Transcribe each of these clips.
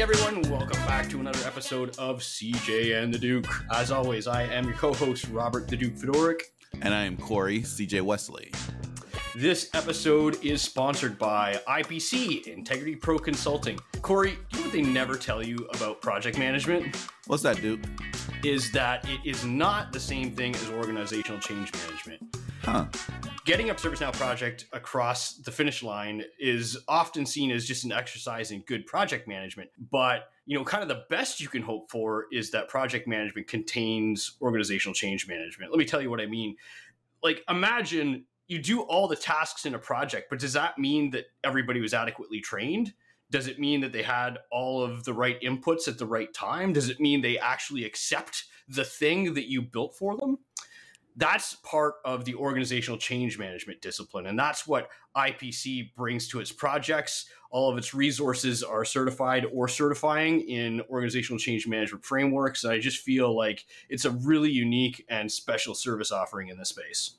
Hey everyone, welcome back to another episode of CJ and the Duke. As always, I am your co-host Robert the Duke Fedoruk. And I am Corey CJ Wesley. This episode is sponsored by IPC, Integrity Pro Consulting. Corey, you know what they never tell you about project management? What's that, Duke? Is that it is not the same thing as organizational change management. Huh. Getting a ServiceNow project across the finish line is often seen as just an exercise in good project management. But, you know, kind of the best you can hope for is that project management contains organizational change management. Let me tell you what I mean. Like, imagine you do all the tasks in a project, but does that mean that everybody was adequately trained? Does it mean that they had all of the right inputs at the right time? Does it mean they actually accept the thing that you built for them? That's part of the organizational change management discipline. And that's what IPC brings to its projects. All of its resources are certified or certifying in organizational change management frameworks. And I just feel like it's a really unique and special service offering in this space.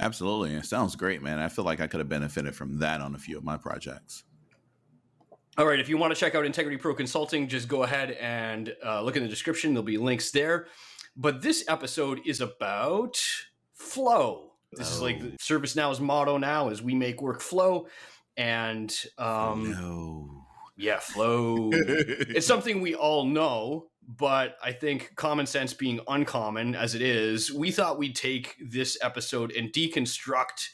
Absolutely. It sounds great, man. I feel like I could have benefited from that on a few of my projects. All right. If you want to check out Integrity Pro Consulting, just go ahead and uh, look in the description. There'll be links there. But this episode is about flow. This oh. is like. ServiceNow's motto now is we make work flow. And um no. yeah, flow. it's something we all know, but I think common sense being uncommon as it is, we thought we'd take this episode and deconstruct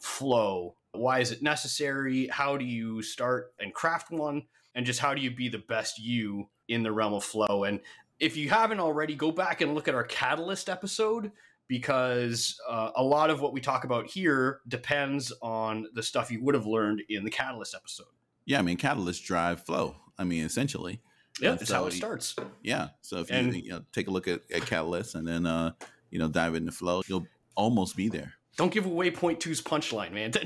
flow. Why is it necessary? How do you start and craft one? And just how do you be the best you in the realm of flow? And if you haven't already, go back and look at our Catalyst episode because uh, a lot of what we talk about here depends on the stuff you would have learned in the Catalyst episode. Yeah, I mean, Catalyst drive flow. I mean, essentially. Yeah, that's so, how it starts. Yeah. So if you, you know, take a look at, at Catalyst and then, uh, you know, dive into flow, you'll almost be there. Don't give away point two's punchline, man.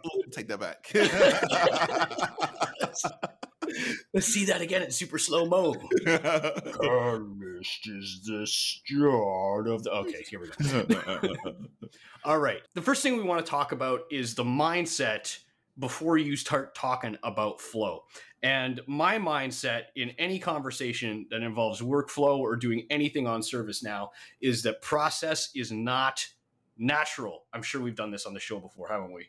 take that back. Let's see that again in super slow mo. Catalyst is the start of the. Okay, here we go. All right. The first thing we want to talk about is the mindset before you start talking about flow. And my mindset in any conversation that involves workflow or doing anything on ServiceNow is that process is not natural. I'm sure we've done this on the show before, haven't we?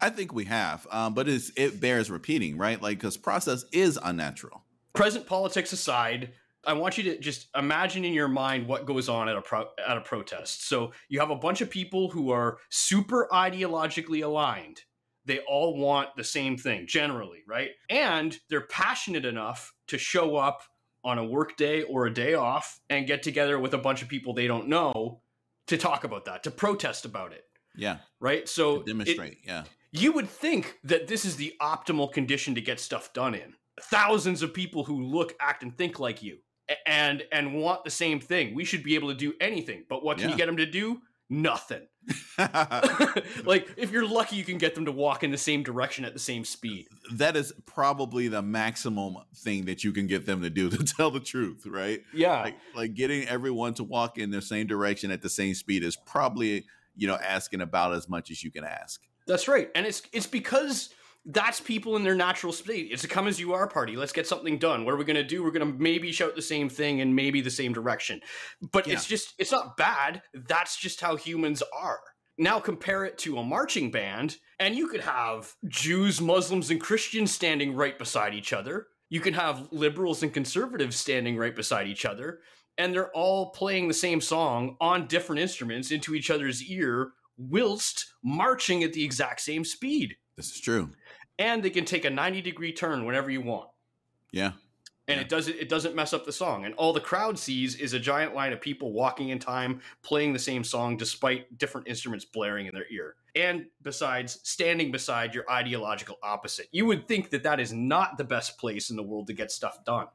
I think we have, um, but it bears repeating, right? Like, because process is unnatural. Present politics aside, I want you to just imagine in your mind what goes on at a pro- at a protest. So you have a bunch of people who are super ideologically aligned. They all want the same thing generally, right? And they're passionate enough to show up on a work day or a day off and get together with a bunch of people they don't know to talk about that, to protest about it. Yeah. Right. So to demonstrate. It, yeah. You would think that this is the optimal condition to get stuff done in. Thousands of people who look, act, and think like you, and and want the same thing. We should be able to do anything. But what can yeah. you get them to do? Nothing. like if you're lucky, you can get them to walk in the same direction at the same speed. That is probably the maximum thing that you can get them to do to tell the truth, right? Yeah. Like, like getting everyone to walk in the same direction at the same speed is probably you know asking about as much as you can ask. That's right, and it's it's because that's people in their natural state. It's a come as you are party. Let's get something done. What are we going to do? We're going to maybe shout the same thing and maybe the same direction. But yeah. it's just, it's not bad. That's just how humans are. Now compare it to a marching band, and you could have Jews, Muslims, and Christians standing right beside each other. You can have liberals and conservatives standing right beside each other and they're all playing the same song on different instruments into each other's ear whilst marching at the exact same speed. This is true. And they can take a 90 degree turn whenever you want. Yeah. And yeah. it doesn't it doesn't mess up the song. And all the crowd sees is a giant line of people walking in time, playing the same song despite different instruments blaring in their ear. And besides, standing beside your ideological opposite. You would think that that is not the best place in the world to get stuff done.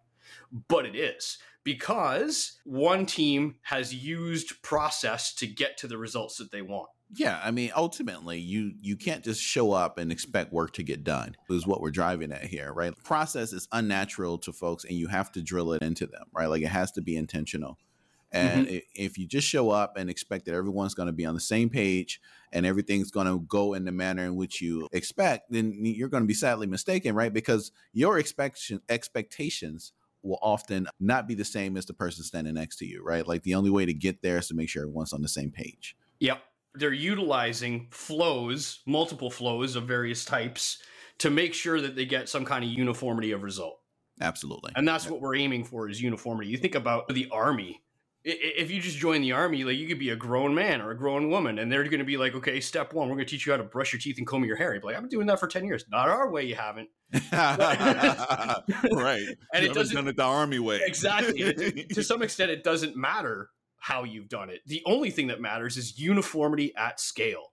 But it is because one team has used process to get to the results that they want. Yeah, I mean, ultimately, you you can't just show up and expect work to get done. Is what we're driving at here, right? Process is unnatural to folks, and you have to drill it into them, right? Like it has to be intentional. And mm-hmm. if you just show up and expect that everyone's going to be on the same page and everything's going to go in the manner in which you expect, then you're going to be sadly mistaken, right? Because your expectation expectations will often not be the same as the person standing next to you, right? Like the only way to get there is to make sure everyone's on the same page. Yep. They're utilizing flows, multiple flows of various types to make sure that they get some kind of uniformity of result. Absolutely. And that's what we're aiming for is uniformity. You think about the army if you just join the army, like you could be a grown man or a grown woman, and they're going to be like, okay, step one, we're going to teach you how to brush your teeth and comb your hair. You'd be like, I've been doing that for ten years. Not our way, you haven't. right. And it doesn't done it the army way. Exactly. to some extent, it doesn't matter how you've done it. The only thing that matters is uniformity at scale.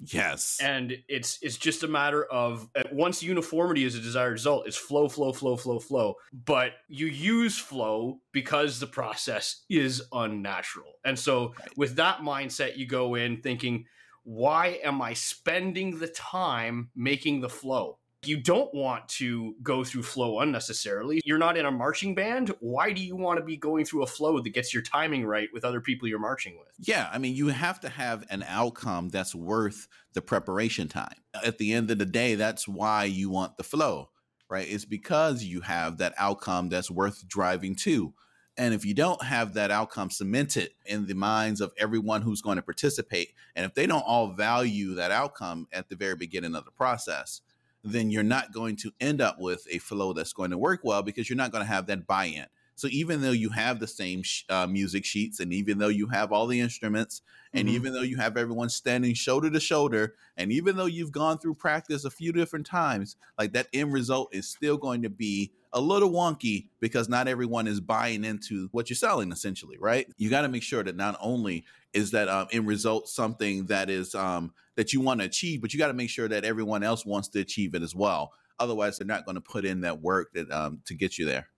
Yes. And it's it's just a matter of uh, once uniformity is a desired result, it's flow, flow, flow, flow, flow. But you use flow because the process is unnatural. And so right. with that mindset, you go in thinking, why am I spending the time making the flow? You don't want to go through flow unnecessarily. You're not in a marching band. Why do you want to be going through a flow that gets your timing right with other people you're marching with? Yeah, I mean, you have to have an outcome that's worth the preparation time. At the end of the day, that's why you want the flow, right? It's because you have that outcome that's worth driving to. And if you don't have that outcome cemented in the minds of everyone who's going to participate, and if they don't all value that outcome at the very beginning of the process, then you're not going to end up with a flow that's going to work well because you're not going to have that buy in. So even though you have the same sh- uh, music sheets, and even though you have all the instruments, and mm-hmm. even though you have everyone standing shoulder to shoulder, and even though you've gone through practice a few different times, like that end result is still going to be a little wonky because not everyone is buying into what you're selling essentially right you got to make sure that not only is that um, end result something that is um, that you want to achieve but you got to make sure that everyone else wants to achieve it as well otherwise they're not going to put in that work that um, to get you there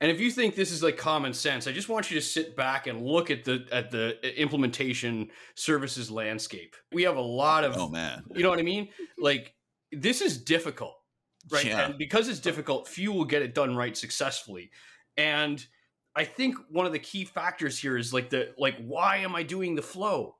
and if you think this is like common sense, I just want you to sit back and look at the at the implementation services landscape. We have a lot of oh man, you know what I mean? Like this is difficult right? Yeah. And because it's difficult, few will get it done right successfully. And I think one of the key factors here is like the like why am I doing the flow?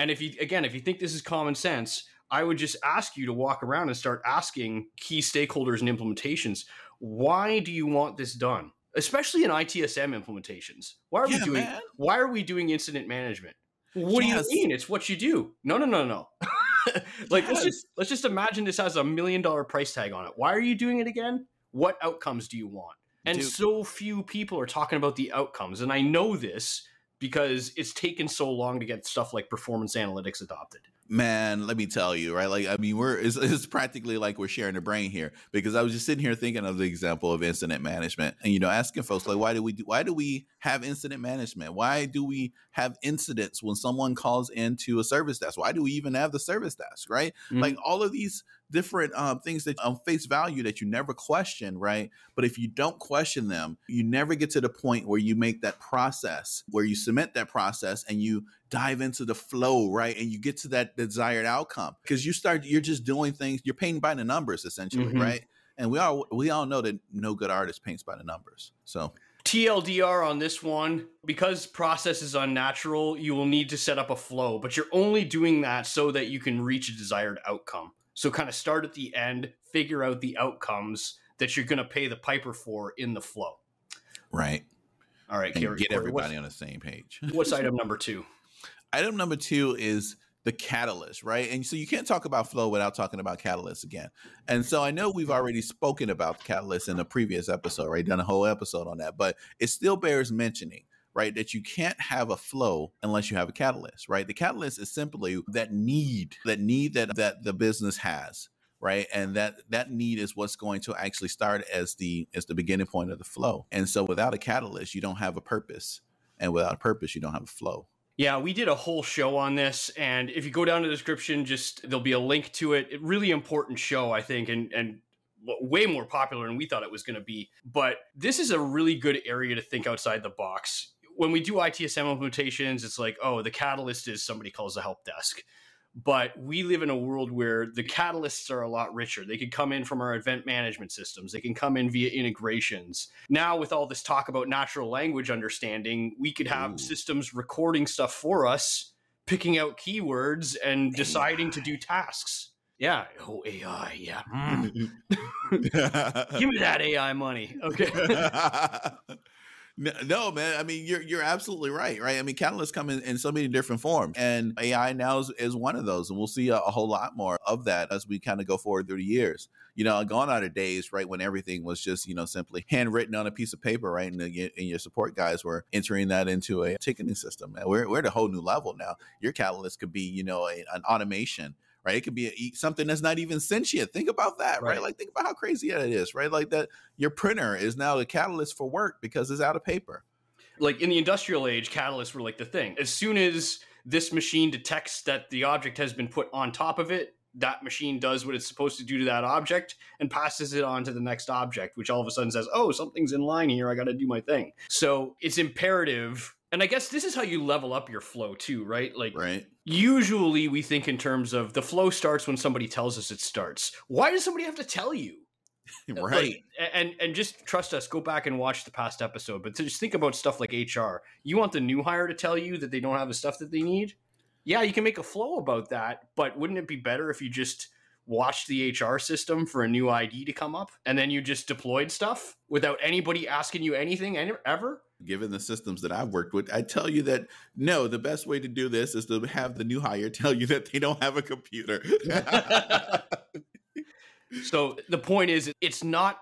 And if you again, if you think this is common sense, I would just ask you to walk around and start asking key stakeholders and implementations, why do you want this done? Especially in ITSM implementations. Why are yeah, we doing man. why are we doing incident management? What yes. do you mean? It's what you do. No, no, no, no. like yes. let's just let's just imagine this has a million dollar price tag on it. Why are you doing it again? What outcomes do you want? And Dude. so few people are talking about the outcomes. And I know this because it's taken so long to get stuff like performance analytics adopted. Man let me tell you right? Like i mean we're it's, it's, practically like we're sharing a brain here because i was just sitting here thinking of the example of incident management and you know asking folks like why do we do why do we have incident management? Why do we have incidents when someone calls into a service desk? Why do we even have the service desk right? Mm-hmm. like all of these different um, things that on um, face value that you never question, right? But if you don't question them, you never get to the point where you make that process, where you cement that process and you dive into the flow, right? And you get to that desired outcome because you start, you're just doing things, you're painting by the numbers essentially, mm-hmm. right? And we all we all know that no good artist paints by the numbers. So TLDR on this one, because process is unnatural, you will need to set up a flow, but you're only doing that so that you can reach a desired outcome. So kind of start at the end, figure out the outcomes that you're going to pay the piper for in the flow. Right. All right. And get everybody on the same page. what's item number two? Item number two is the catalyst, right? And so you can't talk about flow without talking about catalyst again. And so I know we've already spoken about catalyst in a previous episode, right? Done a whole episode on that, but it still bears mentioning right? That you can't have a flow unless you have a catalyst, right? The catalyst is simply that need, that need that that the business has, right? And that that need is what's going to actually start as the as the beginning point of the flow. And so without a catalyst, you don't have a purpose, and without a purpose, you don't have a flow. Yeah, we did a whole show on this, and if you go down to the description, just there'll be a link to it. it really important show, I think, and and way more popular than we thought it was going to be. But this is a really good area to think outside the box when we do ITSM implementations, it's like, oh, the catalyst is somebody calls the help desk. but we live in a world where the catalysts are a lot richer. They could come in from our event management systems, they can come in via integrations. Now, with all this talk about natural language understanding, we could have Ooh. systems recording stuff for us, picking out keywords, and deciding to do tasks. Yeah. Oh, AI. Yeah. Mm. Give me that AI money. Okay. No, man. I mean, you're you're absolutely right, right? I mean, catalysts come in, in so many different forms, and AI now is, is one of those, and we'll see a, a whole lot more of that as we kind of go forward through the years. You know, gone are the days, right, when everything was just you know simply handwritten on a piece of paper, right, and, the, and your support guys were entering that into a ticketing system. We're we're at a whole new level now. Your catalyst could be, you know, a, an automation right? It could be a, something that's not even sentient. Think about that, right. right? Like, think about how crazy that is, right? Like that your printer is now the catalyst for work because it's out of paper. Like in the industrial age, catalysts were like the thing. As soon as this machine detects that the object has been put on top of it, that machine does what it's supposed to do to that object and passes it on to the next object, which all of a sudden says, oh, something's in line here. I got to do my thing. So it's imperative and I guess this is how you level up your flow too, right? Like, right. Usually, we think in terms of the flow starts when somebody tells us it starts. Why does somebody have to tell you? right. Like, and and just trust us. Go back and watch the past episode. But to just think about stuff like HR. You want the new hire to tell you that they don't have the stuff that they need. Yeah, you can make a flow about that. But wouldn't it be better if you just watched the HR system for a new ID to come up and then you just deployed stuff without anybody asking you anything ever? Given the systems that I've worked with, I tell you that no, the best way to do this is to have the new hire tell you that they don't have a computer. so the point is, it's not.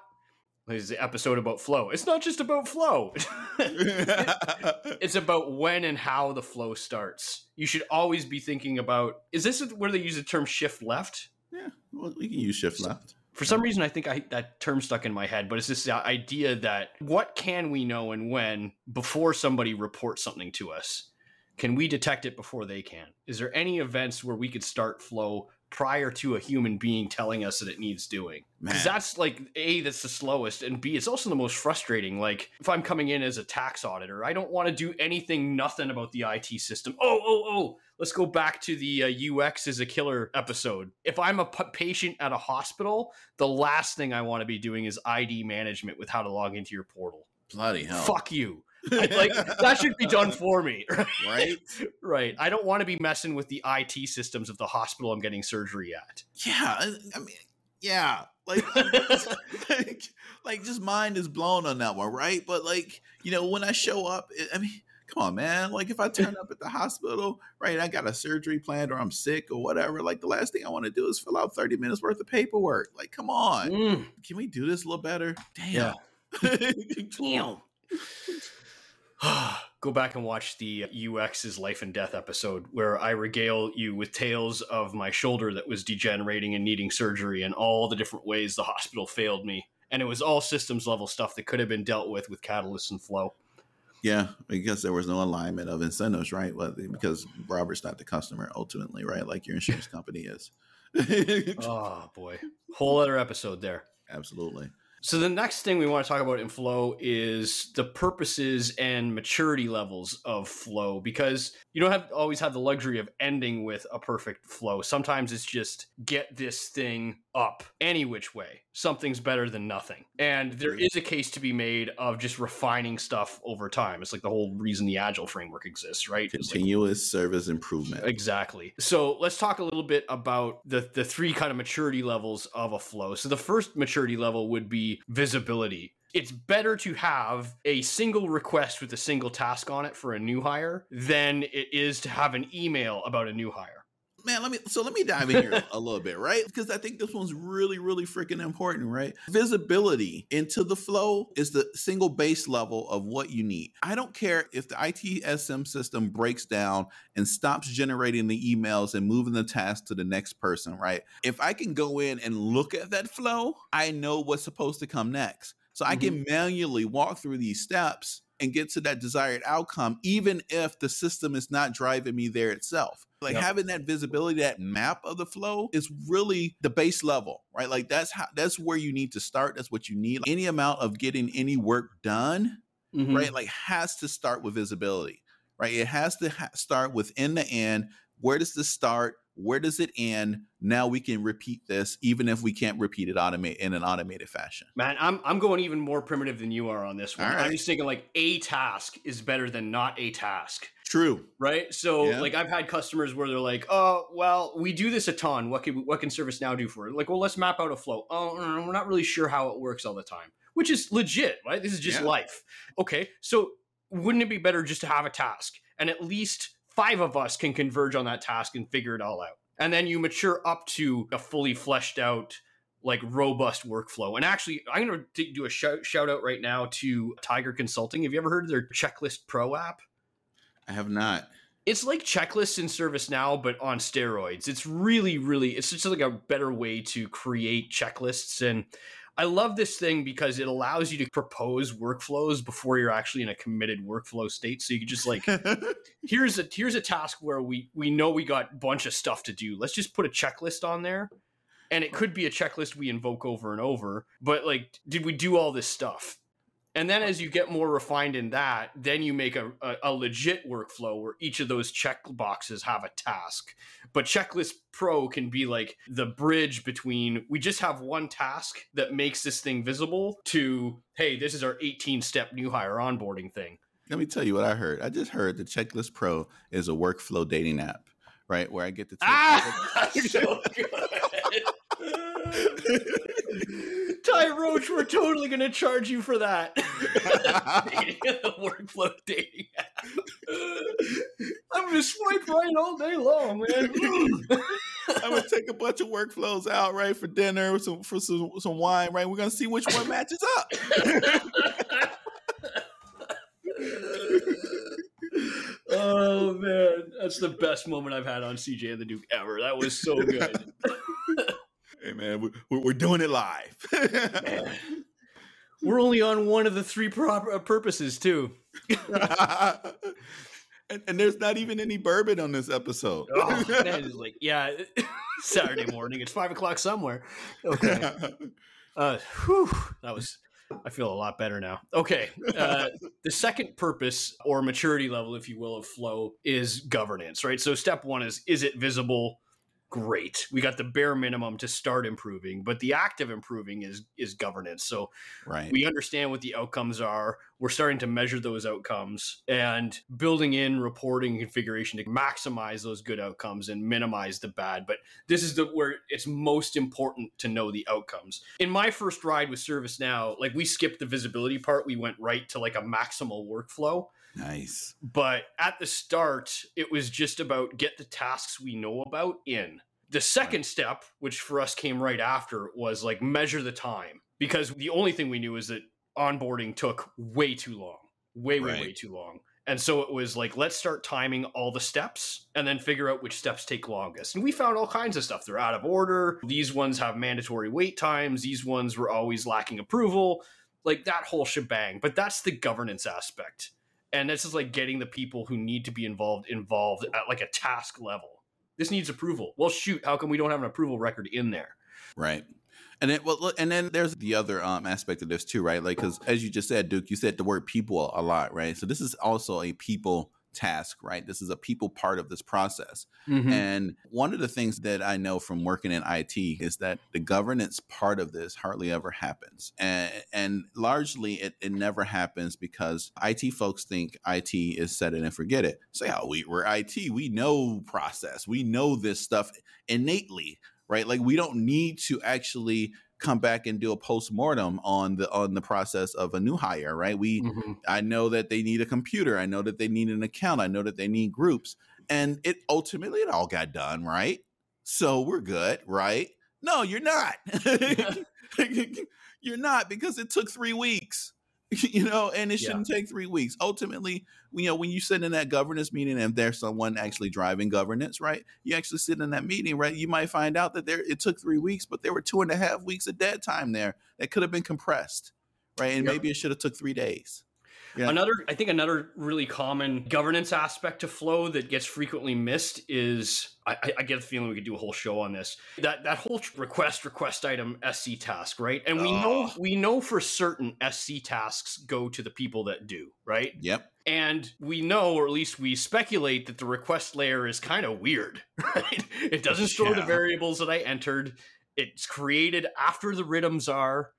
This is the episode about flow. It's not just about flow. it's about when and how the flow starts. You should always be thinking about is this where they use the term shift left? Yeah, well, we can use shift left. For some reason, I think I, that term stuck in my head, but it's this idea that what can we know and when before somebody reports something to us? Can we detect it before they can? Is there any events where we could start flow prior to a human being telling us that it needs doing. Because that's like A, that's the slowest, and B, it's also the most frustrating. Like if I'm coming in as a tax auditor, I don't want to do anything, nothing about the IT system. Oh, oh, oh, let's go back to the uh, UX is a killer episode. If I'm a p- patient at a hospital, the last thing I want to be doing is ID management with how to log into your portal. Bloody hell. Fuck you like that should be done for me. Right? Right. I don't want to be messing with the it systems of the hospital i'm getting surgery at. Yeah i mean yeah like, like like just mind is blown on that one right? But like you know when i show up i mean come on man. Like if i turn up at the hospital right i got a surgery planned or i'm sick or whatever like the last thing i want to do is fill out 30 minutes worth of paperwork. Like come on. Mm. can we do this a little better? Damn. Yeah. damn go back and watch the UX's life and death episode where I regale you with tales of my shoulder that was degenerating and needing surgery and all the different ways the hospital failed me. And it was all systems level stuff that could have been dealt with with Catalyst and Flow. Yeah, because there was no alignment of incentives, right? Well, because Robert's not the customer ultimately, right? Like your insurance company is. oh boy, whole other episode there. Absolutely. So the next thing we want to talk about in flow is the purposes and maturity levels of flow because you don't have always have the luxury of ending with a perfect flow. Sometimes it's just get this thing up any which way. Something's better than nothing. And there mm-hmm. is a case to be made of just refining stuff over time. It's like the whole reason the agile framework exists, right? Continuous like, service improvement. Exactly. So let's talk a little bit about the the three kind of maturity levels of a flow. So the first maturity level would be visibility it's better to have a single request with a single task on it for a new hire than it is to have an email about a new hire man, let me so let me dive in here a little bit, right? Because I think this one's really, really freaking important, right? Visibility into the flow is the single base level of what you need. I don't care if the ITSM system breaks down and stops generating the emails and moving the task to the next person, right? If I can go in and look at that flow, I know what's supposed to come next. So. I can mm-hmm. manually walk through these steps and get to that desired outcome, even if the system is not driving me there itself. Like yep. having that visibility, that map of the flow is really the base level, right? Like that's how that's where you need to start. That's what you need. Any amount of getting any work done, mm-hmm. right? Like has to start with visibility, right? It has to ha- start within the end where does this start? Where does it end? Now we can repeat this, even if we can't repeat it automate in an automated fashion. Man, I'm I'm going even more primitive than you are on this one. Right. I'm just thinking like a task is better than not a task. True. Right. So Yeah. like I've had customers where they're like, oh, well, we do this a ton. What can what can ServiceNow do for it? Like, well, let's map out a flow. Oh, we're not really sure how it works all the time, which is legit, right? This is just Yeah. life. Okay. So wouldn't it be better just to have a task and at least five of us can converge on that task and figure it all out? And then you mature up to a fully fleshed out like robust workflow. And actually, I'm going to do a shout, shout out right now to Tiger Consulting. Have you ever heard of their Checklist Pro app? I have not. It's like checklists in ServiceNow, but on steroids. It's really, really, it's just like a better way to create checklists. And I love this thing because it allows you to propose workflows before you're actually in a committed workflow state. So you can just like, here's a here's a task where we we know we got a bunch of stuff to do. Let's just put a checklist on there. And it could be a checklist we invoke over and over, but like, did we do all this stuff? And then as you get more refined in that, then you make a, a, a legit workflow where each of those check boxes have a task. But Checklist Pro can be like the bridge between we just have one task that makes this thing visible to, hey, this is our 18 step new hire onboarding thing. Let me tell you what I heard. I just heard the Checklist Pro is a workflow dating app, right? Where I get to take Ah, so good. Ty Roach, we're totally going to charge you for that. workflow dating app. I'm going to swipe right all day long, man. I'm gonna take a bunch of workflows out, right, for dinner, with some for some, some wine, right? We're gonna see which one matches up. oh man, that's the best moment I've had on CJ and the Duke ever. That was so good. Man, we, we're, we're doing it live. We're only on one of the three prop- uh, purposes too. and, and there's not even any bourbon on this episode. Oh, like yeah, Saturday morning. It's five o'clock somewhere. Okay. Uh, whew, that was. I feel a lot better now. Okay. Uh, the second purpose or maturity level, if you will, of flow is governance, right? So step one is is it visible? Great. We got the bare minimum to start improving, but the act of improving is is governance. So right. we understand what the outcomes are. We're starting to measure those outcomes and building in reporting configuration to maximize those good outcomes and minimize the bad. But this is the where it's most important to know the outcomes. In my first ride with ServiceNow, like we skipped the visibility part. We went right to like a maximal workflow. Nice. But at the start, it was just about get the tasks we know about in. The second step, which for us came right after, was like measure the time because the only thing we knew is that onboarding took way too long, way, way, Right. way too long. And so it was like, let's start timing all the steps and then figure out which steps take longest. And we found all kinds of stuff. They're out of order. These ones have mandatory wait times. These ones were always lacking approval, like that whole shebang. But that's the governance aspect and this is like getting the people who need to be involved involved at like a task level this needs approval well shoot how come we don't have an approval record in there Right. And then, well, and then there's the other um, aspect of this too, right? Like, because as you just said, Duke, you said the word people a lot, right? So this is also a people task, right? This is a people part of this process. Mm-hmm. And one of the things that I know from working in IT is that the governance part of this hardly ever happens. And, and largely it, it never happens because IT folks think IT is set it and forget it. Say, oh, we, we're IT. We know process. We know this stuff innately, right? Like we don't need to actually come back and do a post-mortem on the on the process of a new hire, right? We Mhm. I know that they need a computer. I know that they need an account. I know that they need groups. And it ultimately it all got done, right? So we're good, right? No, you're not. you're not because it took three weeks. You know, and it shouldn't take three weeks. Ultimately, you know, when you sit in that governance meeting and there's someone actually driving governance, right? You actually sit in that meeting, right? You might find out that there it took three weeks, but there were two and a half weeks of dead time there that could have been compressed, right? And Yep. maybe it should have took three days Yeah. Another, I think, another really common governance aspect to flow that gets frequently missed is I, I, get the feeling we could do a whole show on this. That that whole request request item SC task, right? And we oh. know ah. we know for certain SC tasks go to the people that do, right? Yep. And we know, or at least we speculate, that the request layer is kind of weird, right? It doesn't store yeah. the variables that I entered. It's created after the RITMs are.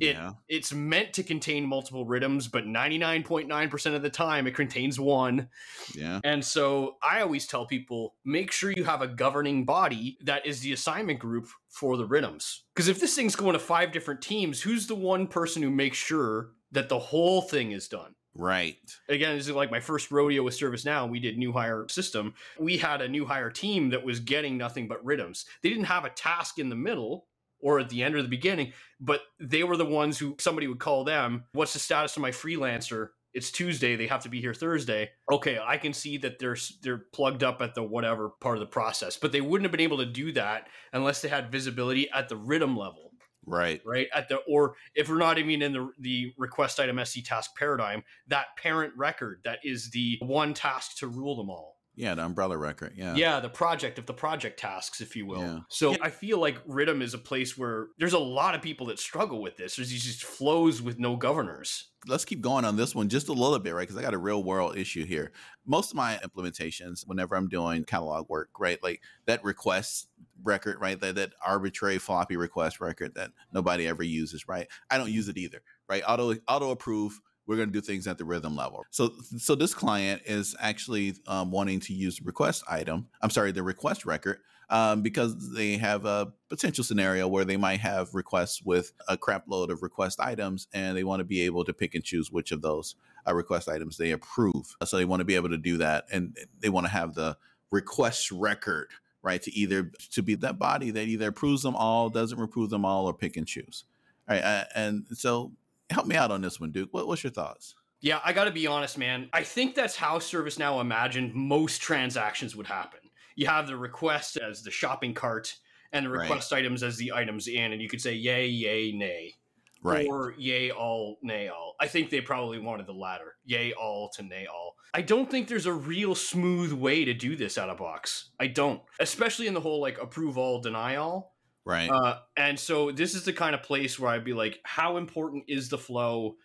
It, yeah. It's meant to contain multiple RITMs, but 99.9% of the time it contains one. Yeah. And so I always tell people make sure you have a governing body that is the assignment group for the RITMs. Because if this thing's going to five different teams, who's the one person who makes sure that the whole thing is done? Right. Again, this is like my first rodeo with ServiceNow. We did new hire system. We had a new hire team that was getting nothing but RITMs. They didn't have a task in the middle or at the end or the beginning, but they were the ones who somebody would call them, what's the status of my freelancer? It's Tuesday, they have to be here Thursday. Okay, I can see that they're they're plugged up at the whatever part of the process, but they wouldn't have been able to do that unless they had visibility at the RITM level. Right. Right. At the or if we're not even in the the request item SC task paradigm, that parent record that is the one task to rule them all. Yeah, the umbrella record. Yeah. Yeah, the project of the project tasks, if you will. Yeah. So. I feel like RITM is a place where there's a lot of people that struggle with this. There's these just flows with no governors. Let's keep going on this one just a little bit, right? Because I got a real world issue here. Most of my implementations, whenever I'm doing catalog work, right, like that request record, right, that, that arbitrary floppy request record that nobody ever uses, right? I don't use it either, right? Auto auto approve we're going to do things at the RITM level. So, so this client is actually um, wanting to use the request item. I'm sorry, the request record, um, because they have a potential scenario where they might have requests with a crap load of request items, and they want to be able to pick and choose which of those uh, request items they approve. So they want to be able to do that, and they want to have the request record right to either to be that body that either approves them all doesn't approve them all or pick and choose all right uh, and so help me out on this one, Duke. What, what's your thoughts? Yeah, I got to be honest, man. I think that's how ServiceNow imagined most transactions would happen. You have the request as the shopping cart and the request right. items as the items in, and you could say yay, yay, nay. Right. Or yay, all, nay, all. I think they probably wanted the latter. Yay, all to nay, all. I don't think there's a real smooth way to do this out of box. I don't. Especially in the whole like approve all, deny all. Right. Uh, and so this is the kind of place where I'd be like, how important is the flow?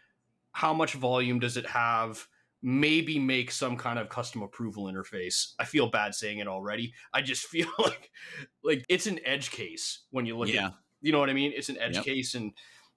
How much volume does it have? Maybe make some kind of custom approval interface. I feel bad saying it already. I just feel like like it's an edge case when you look yeah. at you know what I mean? It's an edge yep. case and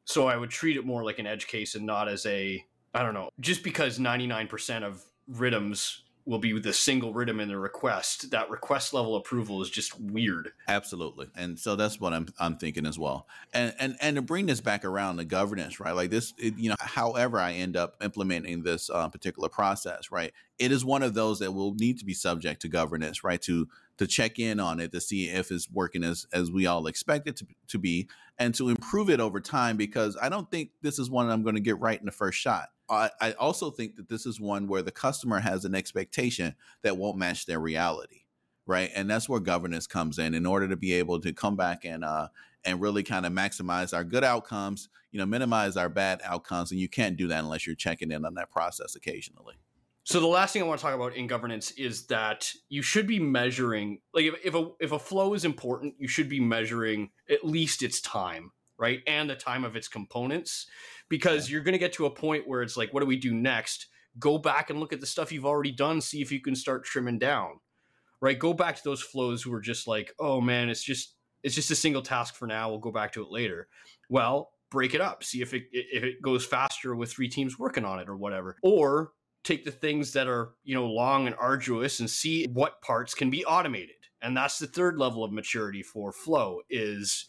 so I would treat it more like an edge case and not as a I don't know, just because 99% of RITMs will be the single RITM in the request. That request level approval is just weird. Absolutely, and so that's what I'm I'm thinking as well. And and and to bring this back around the governance, right? Like this, it, you know, however I end up implementing this uh, particular process, right? It is one of those that will need to be subject to governance, right? To to check in on it to see if it's working as as we all expect it to, to be and to improve it over time because I don't think this is one I'm going to get right in the first shot. I, also think that this is one where the customer has an expectation that won't match their reality, right? And that's where governance comes in. In order to be able to come back and uh, and really kind of maximize our good outcomes, you know, minimize our bad outcomes, and you can't do that unless you're checking in on that process occasionally. So the last thing I want to talk about in governance is that you should be measuring, like if, if a if a flow is important, you should be measuring at least its time, right, and the time of its components because yeah. you're going to get to a point where it's like, what do we do next? Go back and look at the stuff you've already done, see if you can start trimming down, right? Go back to those flows who are just like, oh man, it's just it's just a single task for now. We'll go back to it later. Well, break it up, see if it if it goes faster with three teams working on it or whatever, or take the things that are you know long and arduous and see what parts can be automated and that's the third level of maturity for flow is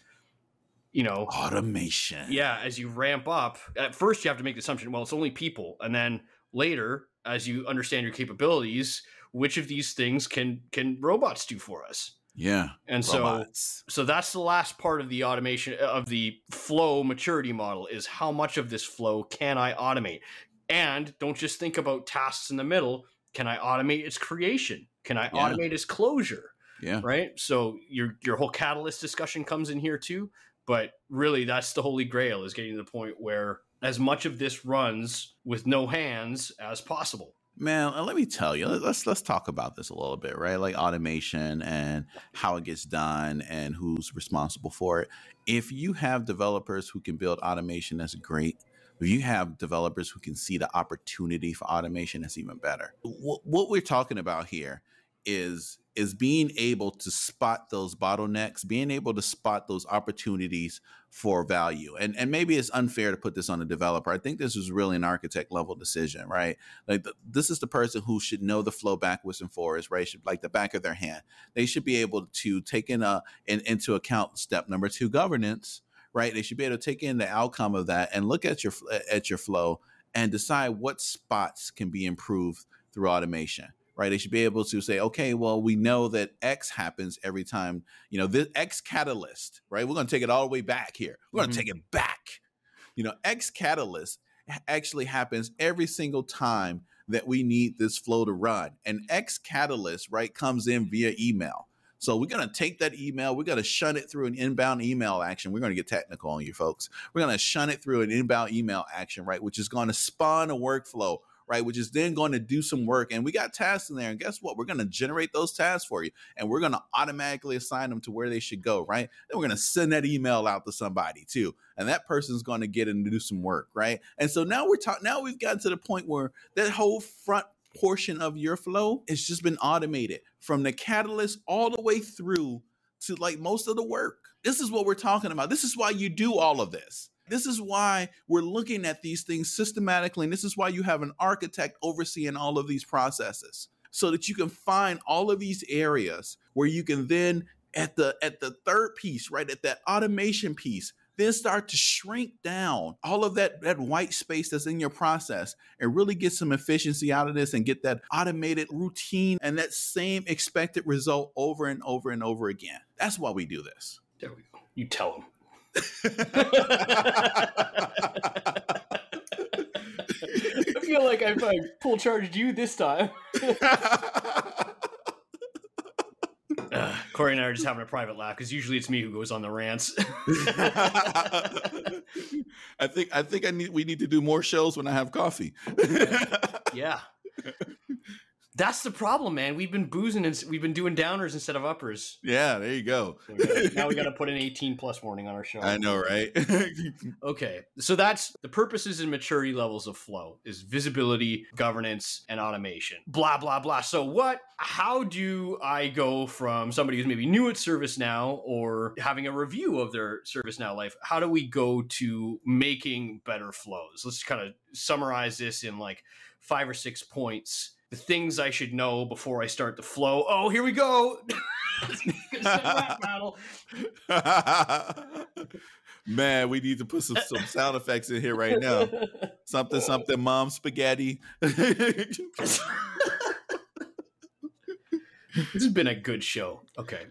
you know automation. yeah as you ramp up at first you have to make the assumption well it's only people and then later as you understand your capabilities which of these things can can robots do for us? Yeah and robots. so so that's the last part of the automation uh, of the flow maturity model is how much of this flow can i automate? And don't just think about tasks in the middle. Can i automate its creation? Can i yeah. automate its closure? Yeah. Right? So your your whole catalyst discussion comes in here too but really, that's the holy grail is getting to the point where as much of this runs with no hands as possible. Man, uh, let me tell you. Let's let's talk about this a little bit, right? Like automation and how it gets done and who's responsible for it. If you have developers who can build automation, that's great. If you have developers who can see the opportunity for automation, that's even better. What, what we're talking about here is is being able to spot those bottlenecks, being able to spot those opportunities for value. And and maybe it's unfair to put this on a developer. I think this is really an architect level decision, right? Like the, this is the person who should know the flow backwards and forwards, right? Should like the back of their hand. They should be able to take in a in, into account step number two, governance, right? They should be able to take in the outcome of that and look at your at your flow and decide what spots can be improved through automation right? They should be able to say, okay, well, we know that X happens every time, you know, this X catalyst, right? We're going to take it all the way back here. We're going to mm-hmm. take it back. You know, X catalyst actually happens every single time that we need this flow to run. And X catalyst, right, comes in via email. So we're going to take that email, we're going to shun it through an inbound email action. We're going to get technical on you folks. We're going to shun it through an inbound email action, right, which is going to spawn a workflow right? Which is then going to do some work. And we got tasks in there. And guess what? We're going to generate those tasks for you. And we're going to automatically assign them to where they should go, right? Then we're going to send that email out to somebody too. And that person's going to get in to do some work, right? And so now we're talking, now we've gotten to the point where that whole front portion of your flow has just been automated from the catalyst all the way through to like most of the work. This is what we're talking about. This is why you do all of this. This is why we're looking at these things systematically. And this is why you have an architect overseeing all of these processes so that you can find all of these areas where you can then at the at the third piece, right, at that automation piece, then start to shrink down all of that that white space that's in your process and really get some efficiency out of this and get that automated routine and that same expected result over and over and over again. That's why we do this. There we go. You tell them. I feel like I, I full charged you this time. Uh, Corey and I are just having a private laugh because usually it's me who goes on the rants. I think I think I need we need to do more shows when I have coffee. yeah. That's the problem, man. We've been boozing and we've been doing downers instead of uppers. Yeah, there you go. So we gotta, now we got to put an 18 plus warning on our show. I know, right? okay, so that's the purposes and maturity levels of flow is visibility, governance, and automation. Blah blah blah. So what? How do I go from somebody who's maybe new at ServiceNow or having a review of their ServiceNow life? How do we go to making better flows? Let's kind of summarize this in like five or six points the things I should know before I start the flow. Oh, here we go. Man, we need to put some, some sound effects in here right now. Something, something, mom spaghetti. this has been a good show. Okay.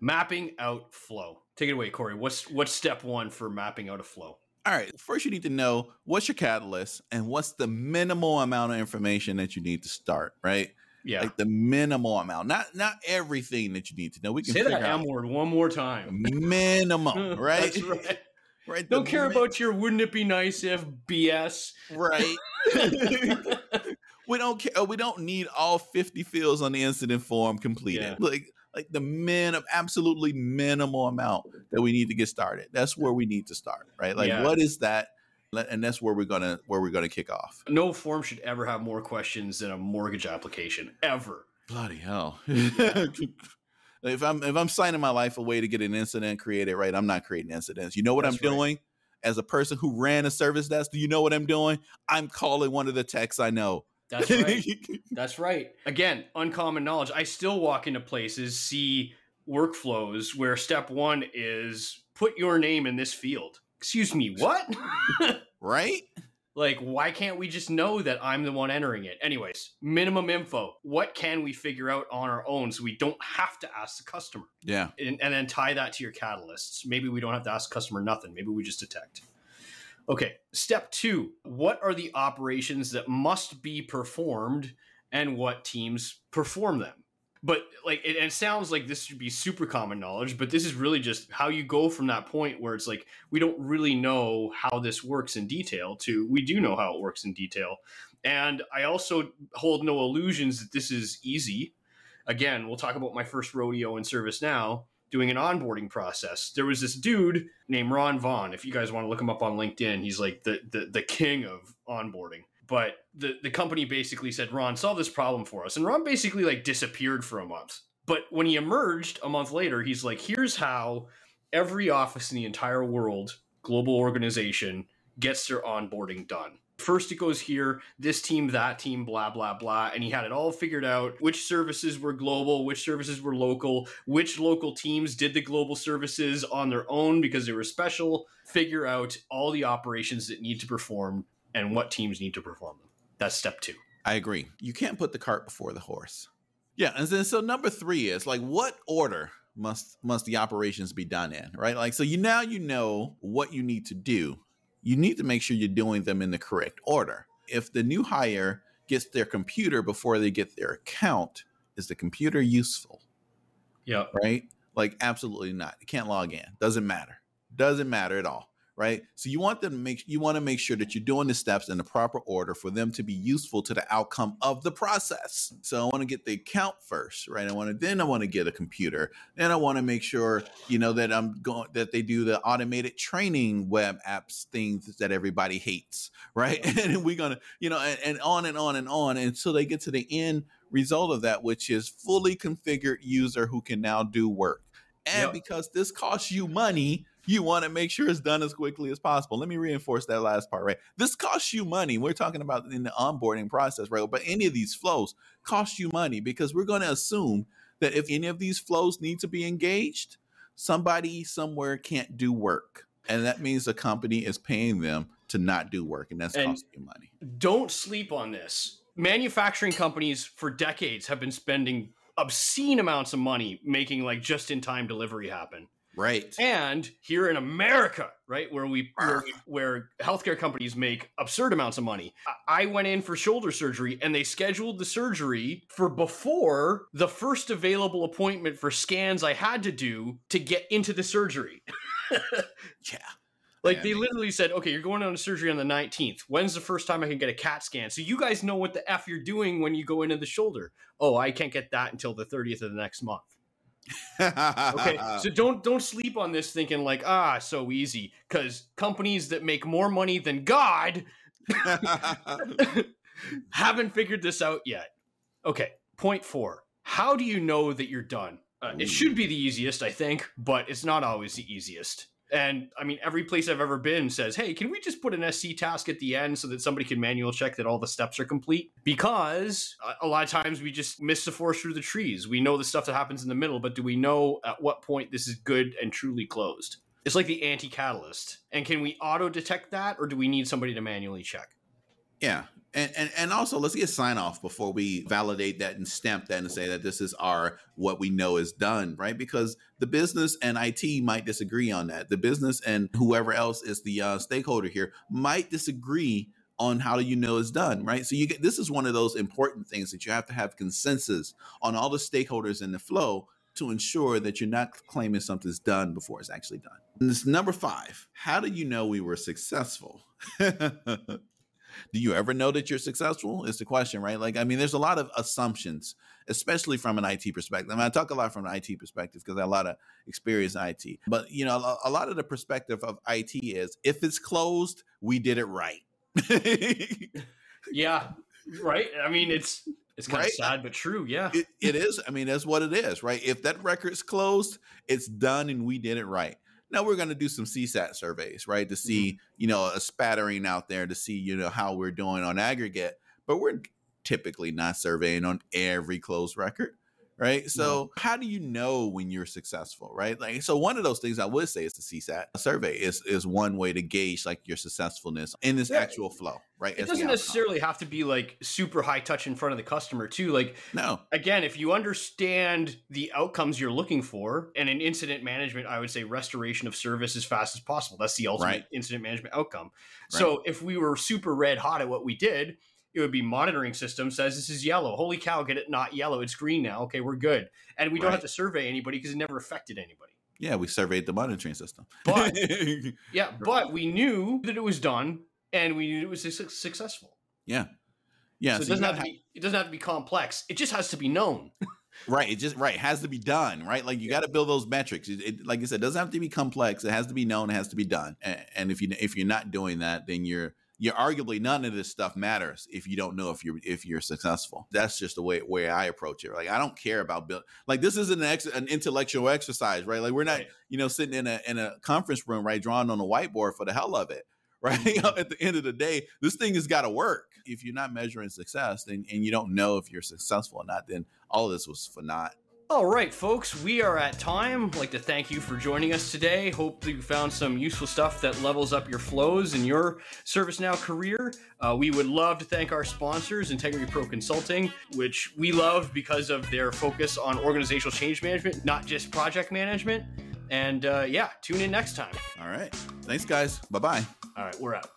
Mapping out flow. Take it away, Corey. What's what's step one for mapping out a flow? All right, first you need to know what's your catalyst and what's the minimal amount of information that you need to start, right? Yeah. Like the minimal amount, not not everything that you need to know. We can say that M word one more time. Minimum, right? That's right. right. Don't care min- about your wouldn't it be nice if BS. Right. we don't care. We don't need all 50 fields on the incident form completed. Yeah. Like like the min of absolutely minimal amount that we need to get started. That's where we need to start, right? Like yeah. what is that? And that's where we're gonna where we're gonna kick off. No form should ever have more questions than a mortgage application ever. Bloody hell. if I'm if I'm signing my life away to get an incident created, right? I'm not creating incidents. You know what That's I'm right. doing? As a person who ran a service desk, do you know what I'm doing? I'm calling one of the techs I know. That's right. That's right. Again, uncommon knowledge. I still walk into places, see workflows where step one is put your name in this field. Excuse me, what? right? Like, why can't we just know that I'm the one entering it? Anyways, minimum info. What can we figure out on our own so we don't have to ask the customer? Yeah. And, and then tie that to your catalysts. Maybe we don't have to ask customer nothing. Maybe we just detect. Okay, step two what are the operations that must be performed and what teams perform them? but like it, it sounds like this should be super common knowledge but this is really just how you go from that point where it's like we don't really know how this works in detail to we do know how it works in detail. And i also hold no illusions that this is easy. Again we'll talk about my first rodeo in ServiceNow doing an onboarding process there was this dude named ron vaughn if you guys want to look him up on linkedin he's like the the, the king of onboarding but the the company basically said, "Ron, solve this problem for us." And Ron basically like disappeared for a month. But when he emerged a month later, he's like, "Here's how every office in the entire world, global organization, gets their onboarding done." First, it goes here, this team, that team, blah, blah, blah. And he had it all figured out which services were global, which services were local, which local teams did the global services on their own because they were special. Figure out all the operations that need to perform and what teams need to perform them. That's step two. I agree. You can't put the cart before the horse. Yeah, and then so number three is like what order must must the operations be done in, right? Like so you now you know what you need to do. You need to make sure you're doing them in the correct order. If the new hire gets their computer before they get their account, is the computer useful? Yeah. Right? Like absolutely not. It can't log in. Doesn't matter. Doesn't matter at all right? So you want them to make you want to make sure that you're doing the steps in the proper order for them to be useful to the outcome of the process. So I want to get the account first, right? I want to then I want to get a computer. Then I want to make sure, you know, that I'm going that they do the automated training web apps things that everybody hates, right? and we're gonna, you know, and, and on and on and on until they get to the end result of that, which is fully configured user who can now do work. And yep. because this costs you money, you want to make sure it's done as quickly as possible. Let me reinforce that last part, right? This costs you money. We're talking about in the onboarding process, right? But any of these flows cost you money because we're going to assume that if any of these flows need to be engaged, somebody somewhere can't do work. And that means the company is paying them to not do work, and that's and costing you money. Don't sleep on this. Manufacturing companies for decades have been spending obscene amounts of money making like just in time delivery happen. Right. And here in America, right, where we where, where healthcare companies make absurd amounts of money. I went in for shoulder surgery and they scheduled the surgery for before the first available appointment for scans I had to do to get into the surgery. yeah. Like they literally said, okay, you're going on a surgery on the 19th. When's the first time I can get a CAT scan? So you guys know what the F you're doing when you go into the shoulder. Oh, I can't get that until the 30th of the next month okay, so don't don't sleep on this thinking like ah so easy because companies that make more money than God haven't figured this out yet. Okay, point four. How do you know that you're done? Uh, it should be the easiest, I think, but it's not always the easiest. And I mean, every place I've ever been says, hey, can we just put an SC task at the end so that somebody can manual check that all the steps are complete? Because uh, a lot of times we just miss the forest through the trees. We know the stuff that happens in the middle, but do we know at what point this is good and truly closed? It's like the anti catalyst. And can we auto detect that or do we need somebody to manually check? Yeah, and, and and also let's get sign off before we validate that and stamp that and say that this is our what we know is done right? Because the business and it might disagree on that. The business and whoever else is the uh, stakeholder here might disagree on how you know it's done right? So you get this is one of those important things that you have to have consensus on all the stakeholders in the flow to ensure that you're not claiming something's done before it's actually done. And this number five how do you know we were successful do you ever know that you're successful? Is the question, right? Like, I mean, there's a lot of assumptions, especially from an IT perspective. I mean, I talk a lot from an IT perspective because I have a lot of experience in IT. But, you know, a, lot of the perspective of IT is if it's closed, we did it right. yeah, right. I mean, it's it's kind right? of sad but true. Yeah, it, it is. I mean, that's what it is, right? If that record's closed, it's done, and we did it right. Now we're going to do some CSAT surveys, right, to see mm-hmm. you know a spattering out there to see you know how we're doing on aggregate, but we're typically not surveying on every closed record right? So how do you know when you're successful, right? Like so one of those things I would say is the CSAT a survey is is one way to gauge like your successfulness in this yeah. actual flow, right? It doesn't necessarily have to be like super high touch in front of the customer too. Like no. Again, if you understand the outcomes you're looking for and in incident management, I would say restoration of service as fast as possible. That's the ultimate right. incident management outcome. Right. So if we were super red hot at what we did, it would be monitoring system says this is yellow. Holy cow, get it not yellow. It's green now. Okay, we're good. And we don't have to survey anybody because it never affected anybody. Yeah, we surveyed the monitoring system. But- Yeah, but we knew that it was done and we knew it was su- successful. yeah. Yeah. so it so you doesn't have gotta be it doesn't have to be complex. It just has to be known. Right. It just right it has to be done. Right. Like you got to build those metrics. It, it- like I said, it doesn't have to be complex. It has to be known. It has to be done. And, and if you if you're not doing that, then you're you're arguably none of this stuff matters if you don't know if you're if you're successful. That's just the way way I approach it. Like I don't care about build. Like this is an ex, an intellectual exercise, right? Like we're not Right. you know sitting in a in a conference room, right, drawing on a whiteboard for the hell of it. Right. Mm-hmm. At the end of the day, this thing has got to work. If you're not measuring success, then and you don't know if you're successful or not, then all of this was for naught. All right, folks, we are at time. I'd like to thank you for joining us today. Hope that you found some useful stuff that levels up your flows in your ServiceNow career. Uh, we would love to thank our sponsors, Integrity Pro Consulting, which we love because of their focus on organizational change management, not just project management. And uh, yeah, tune in next time. All right. Thanks, guys. Bye bye. All right, we're out.